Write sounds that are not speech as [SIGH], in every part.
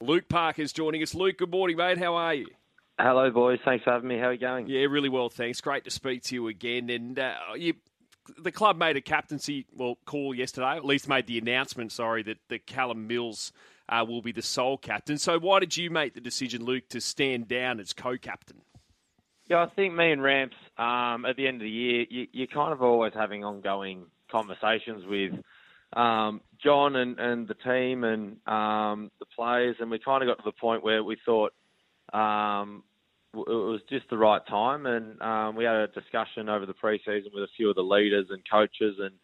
Luke Parker is joining us. Luke, good morning, mate. How are you? Hello, boys. Thanks for having me. How are you going? Yeah, really well, thanks. Great to speak to you again. And uh, you, the club made a captaincy well call yesterday, at least made the announcement. Sorry, that, that Callum Mills uh, will be the sole captain. So, why did you make the decision, Luke, to stand down as co-captain? Yeah, I think me and Ramps um, at the end of the year, you, you're kind of always having ongoing conversations with um, John and, and the team and um, the players, and we kind of got to the point where we thought um, it was just the right time, and um, we had a discussion over the preseason with a few of the leaders and coaches and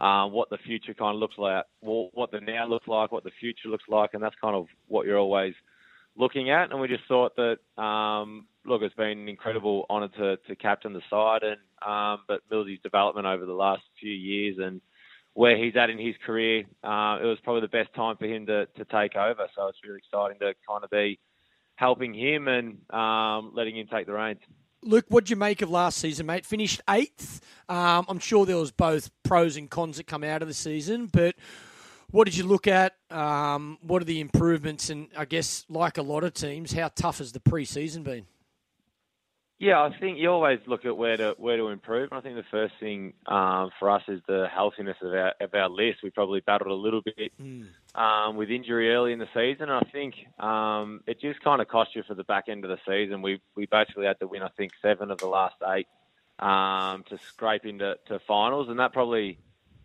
um, what the future kind of looks like, what the now looks like, what the future looks like, and that's kind of what you're always looking at. And we just thought that, um, look, it's been an incredible honour to, to captain the side, and um, but Millsy's development over the last few years and where he's at in his career, uh, it was probably the best time for him to, to take over. So it's really exciting to kind of be helping him and um, letting him take the reins. Luke, what do you make of last season, mate? Finished eighth. Um, I'm sure there was both pros and cons that come out of the season, but what did you look at? Um, what are the improvements? And I guess, like a lot of teams, how tough has the pre-season been? Yeah, I think you always look at where to where to improve. And I think the first thing um, for us is the healthiness of our of our list. We probably battled a little bit mm. um, with injury early in the season, and I think um, it just kind of cost you for the back end of the season. We we basically had to win, I think, seven of the last eight um, to scrape into to finals, and that probably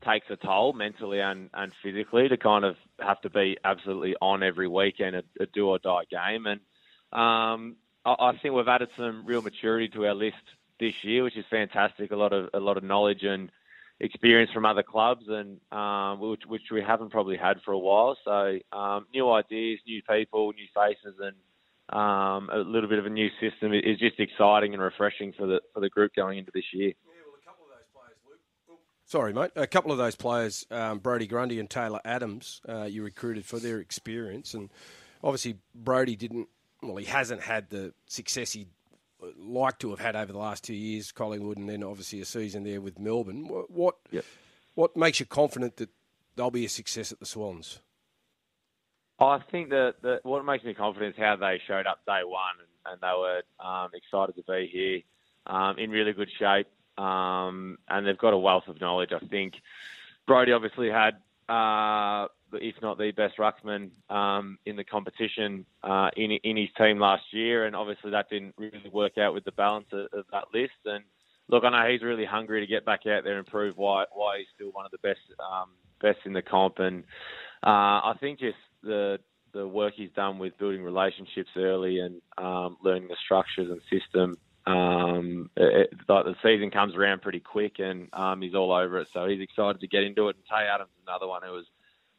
takes a toll mentally and, and physically to kind of have to be absolutely on every weekend, a, a do or die game, and um, I think we've added some real maturity to our list this year, which is fantastic. A lot of a lot of knowledge and experience from other clubs, and um, which, which we haven't probably had for a while. So um, new ideas, new people, new faces, and um, a little bit of a new system is just exciting and refreshing for the for the group going into this year. Sorry, mate. A couple of those players, um, Brodie Grundy and Taylor Adams, uh, you recruited for their experience, and obviously Brodie didn't well, he hasn't had the success he'd like to have had over the last two years, Collingwood, and then obviously a season there with Melbourne. What what, yep. what makes you confident that they'll be a success at the Swans? I think that, that what makes me confident is how they showed up day one, and, and they were um, excited to be here, um, in really good shape, um, and they've got a wealth of knowledge. I think Brodie obviously had uh, if not the best ruckman um, in the competition uh, in, in his team last year, and obviously that didn't really work out with the balance of, of, that list. And look, I know he's really hungry to get back out there and prove why why he's still one of the best um, best in the comp. And uh, I think just the the work he's done with building relationships early and um, learning the structures and system. Um, it, like the season comes around pretty quick, and um, he's all over it. So he's excited to get into it. And Tay Adams, another one who was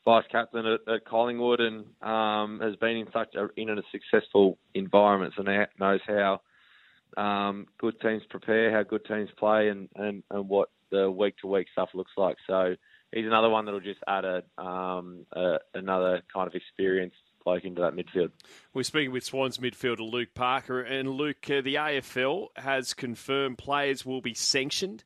vice captain at, at Collingwood and um, has been in such a, in a successful environment, so now knows how um, good teams prepare, how good teams play, and, and, and what the week to week stuff looks like. So he's another one that'll just add a, um, a another kind of experience bloke into that midfield. We're speaking with Swans midfielder Luke Parker, and Luke, uh, the AFL has confirmed players will be sanctioned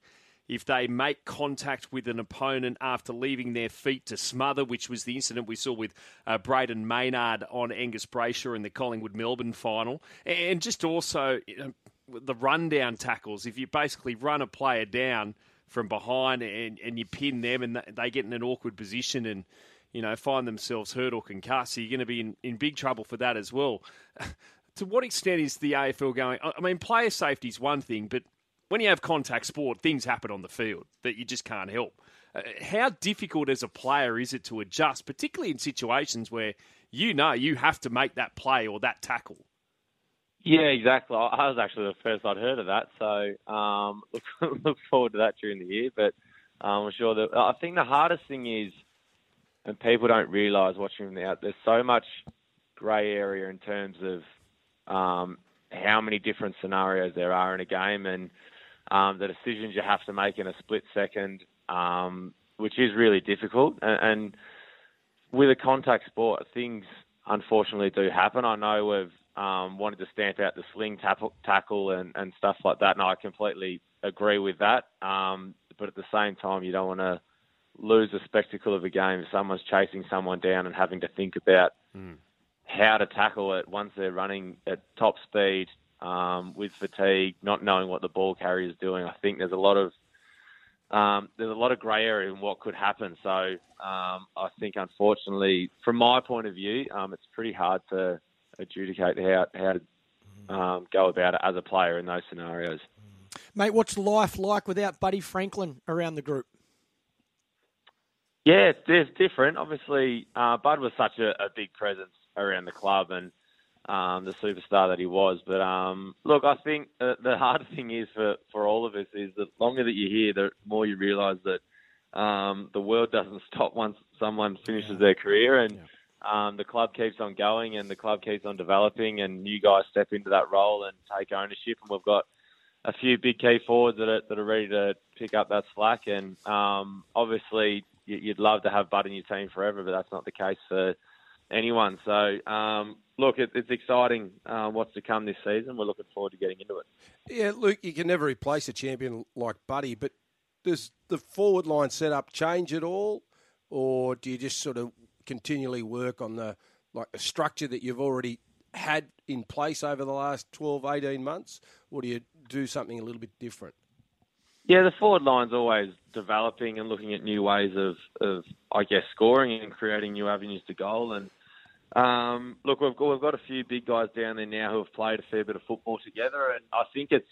if they make contact with an opponent after leaving their feet to smother, which was the incident we saw with uh, Brayden Maynard on Angus Brayshaw in the Collingwood Melbourne final. And just also you know, the rundown tackles. If you basically run a player down from behind and, and you pin them and they get in an awkward position and you know find themselves hurt or concussed, so you're going to be in, in big trouble for that as well. [LAUGHS] to what extent is the AFL going? I mean, player safety is one thing, but when you have contact sport, things happen on the field that you just can't help. Uh, how difficult as a player is it to adjust, particularly in situations where you know you have to make that play or that tackle? Yeah, exactly. I was actually the first I'd heard of that, so um, [LAUGHS] look, look forward to that during the year. But um, I'm sure that I think the hardest thing is, and people don't realise watching from the out, there's so much grey area in terms of um, how many different scenarios there are in a game, and um, the decisions you have to make in a split second, um, which is really difficult. And, and, with a contact sport, things unfortunately do happen. I know we've um, wanted to stamp out the sling tackle, tackle and, and, stuff like that, and I completely agree with that. Um, but at the same time, you don't want to lose the spectacle of a game if someone's chasing someone down and having to think about. Mm how to tackle it once they're running at top speed um, with fatigue, not knowing what the ball carrier is doing. I think there's a lot of um, there's a lot of grey area in what could happen. So um, I think, unfortunately, from my point of view, um, it's pretty hard to adjudicate how how to um, go about it as a player in those scenarios. Mate, what's life like without Buddy Franklin around the group? Yeah, it's, it's different. Obviously, uh, Bud was such a, a, big presence around the club and um, the superstar that he was. But um, look, I think the, the hard [LAUGHS] thing is for, for all of us is the longer that you're here, the more you realise that um, the world doesn't [LAUGHS] stop once someone finishes their career, and um, the club keeps on going, and the club keeps on developing, and new guys step into that role and take ownership, and we've got a few big key forwards that are, that are ready to pick up that slack. And um, obviously, you'd love to have Bud in your team forever, but that's not the case for anyone. So, um, look, it, it's exciting uh, what's to come this season. We're looking forward to getting into it. Yeah, Luke, you can never replace a champion like Buddy, but does the forward line setup change at all, or do you just sort of continually work on the like the structure that you've already had in place over the last 12, 18 months, or do you do something a little bit different? Yeah, the forward line's always developing and looking at new ways of, of I guess, scoring and creating new avenues to goal. And um, look, we've got, we've got a few big guys down there now who have played a fair bit of football together, and I think it's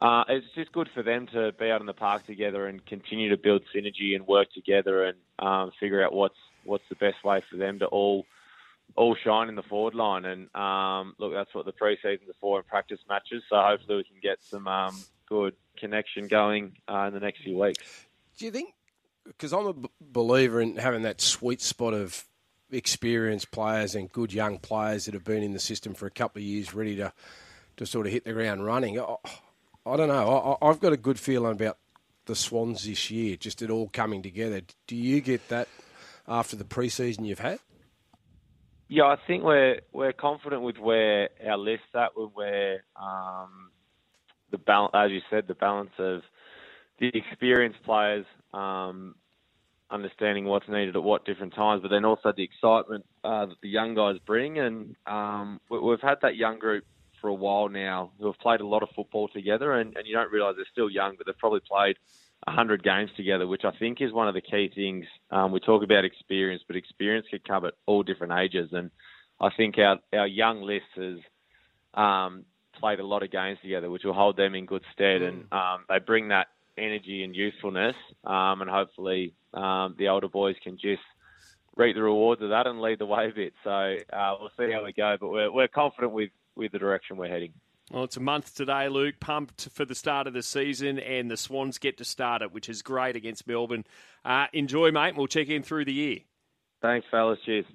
uh, it's just good for them to be out in the park together and continue to build synergy and work together and um, figure out what's what's the best way for them to all all shine in the forward line. And um, look, that's what the preseasons are for and practice matches. So hopefully we can get some um, good connection going uh, in the next few weeks. Do you think? Because I'm a b- believer in having that sweet spot of experienced players and good young players that have been in the system for a couple of years, ready to to sort of hit the ground running. I, I don't know. I, I've got a good feeling about the Swans this year, just it all coming together. Do you get that after the preseason you've had? Yeah, I think we're we're confident with where our list's at, with where um, the balance, as you said, the balance of the experienced players um, understanding what's needed at what different times, but then also the excitement uh, that the young guys bring. And um, we've had that young group for a while now who have played a lot of football together, and, and you don't realise they're still young, but they've probably played 100 games together, which I think is one of the key things. Um, we talk about experience, but experience can come at all different ages. And I think our, our young list has um, played a lot of games together, which will hold them in good stead. Mm. And um, they bring that energy and youthfulness, um, and hopefully um, the older boys can just reap the rewards of that and lead the way a bit. So uh, we'll see how we go, but we're, we're confident with, with the direction we're heading. Well, it's a month today, Luke. Pumped for the start of the season, and the Swans get to start it, which is great against Melbourne. Uh, enjoy, mate. We'll check in through the year. Thanks, fellas. Cheers.